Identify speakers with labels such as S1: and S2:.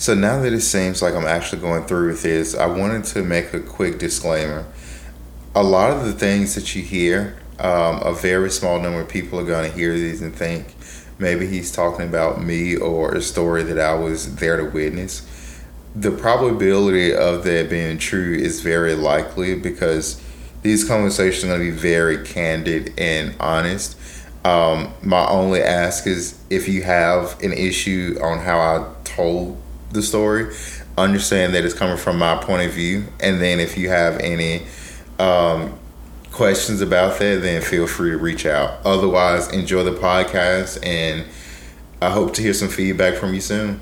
S1: So now that it seems like I'm actually going through with this, I wanted to make a quick disclaimer. A lot of the things that you hear, um, a very small number of people are going to hear these and think maybe he's talking about me or a story that I was there to witness. The probability of that being true is very likely because these conversations are going to be very candid and honest. Um, my only ask is if you have an issue on how I told the story, understand that it's coming from my point of view. And then if you have any um, questions about that, then feel free to reach out. Otherwise, enjoy the podcast and I hope to hear some feedback from you soon.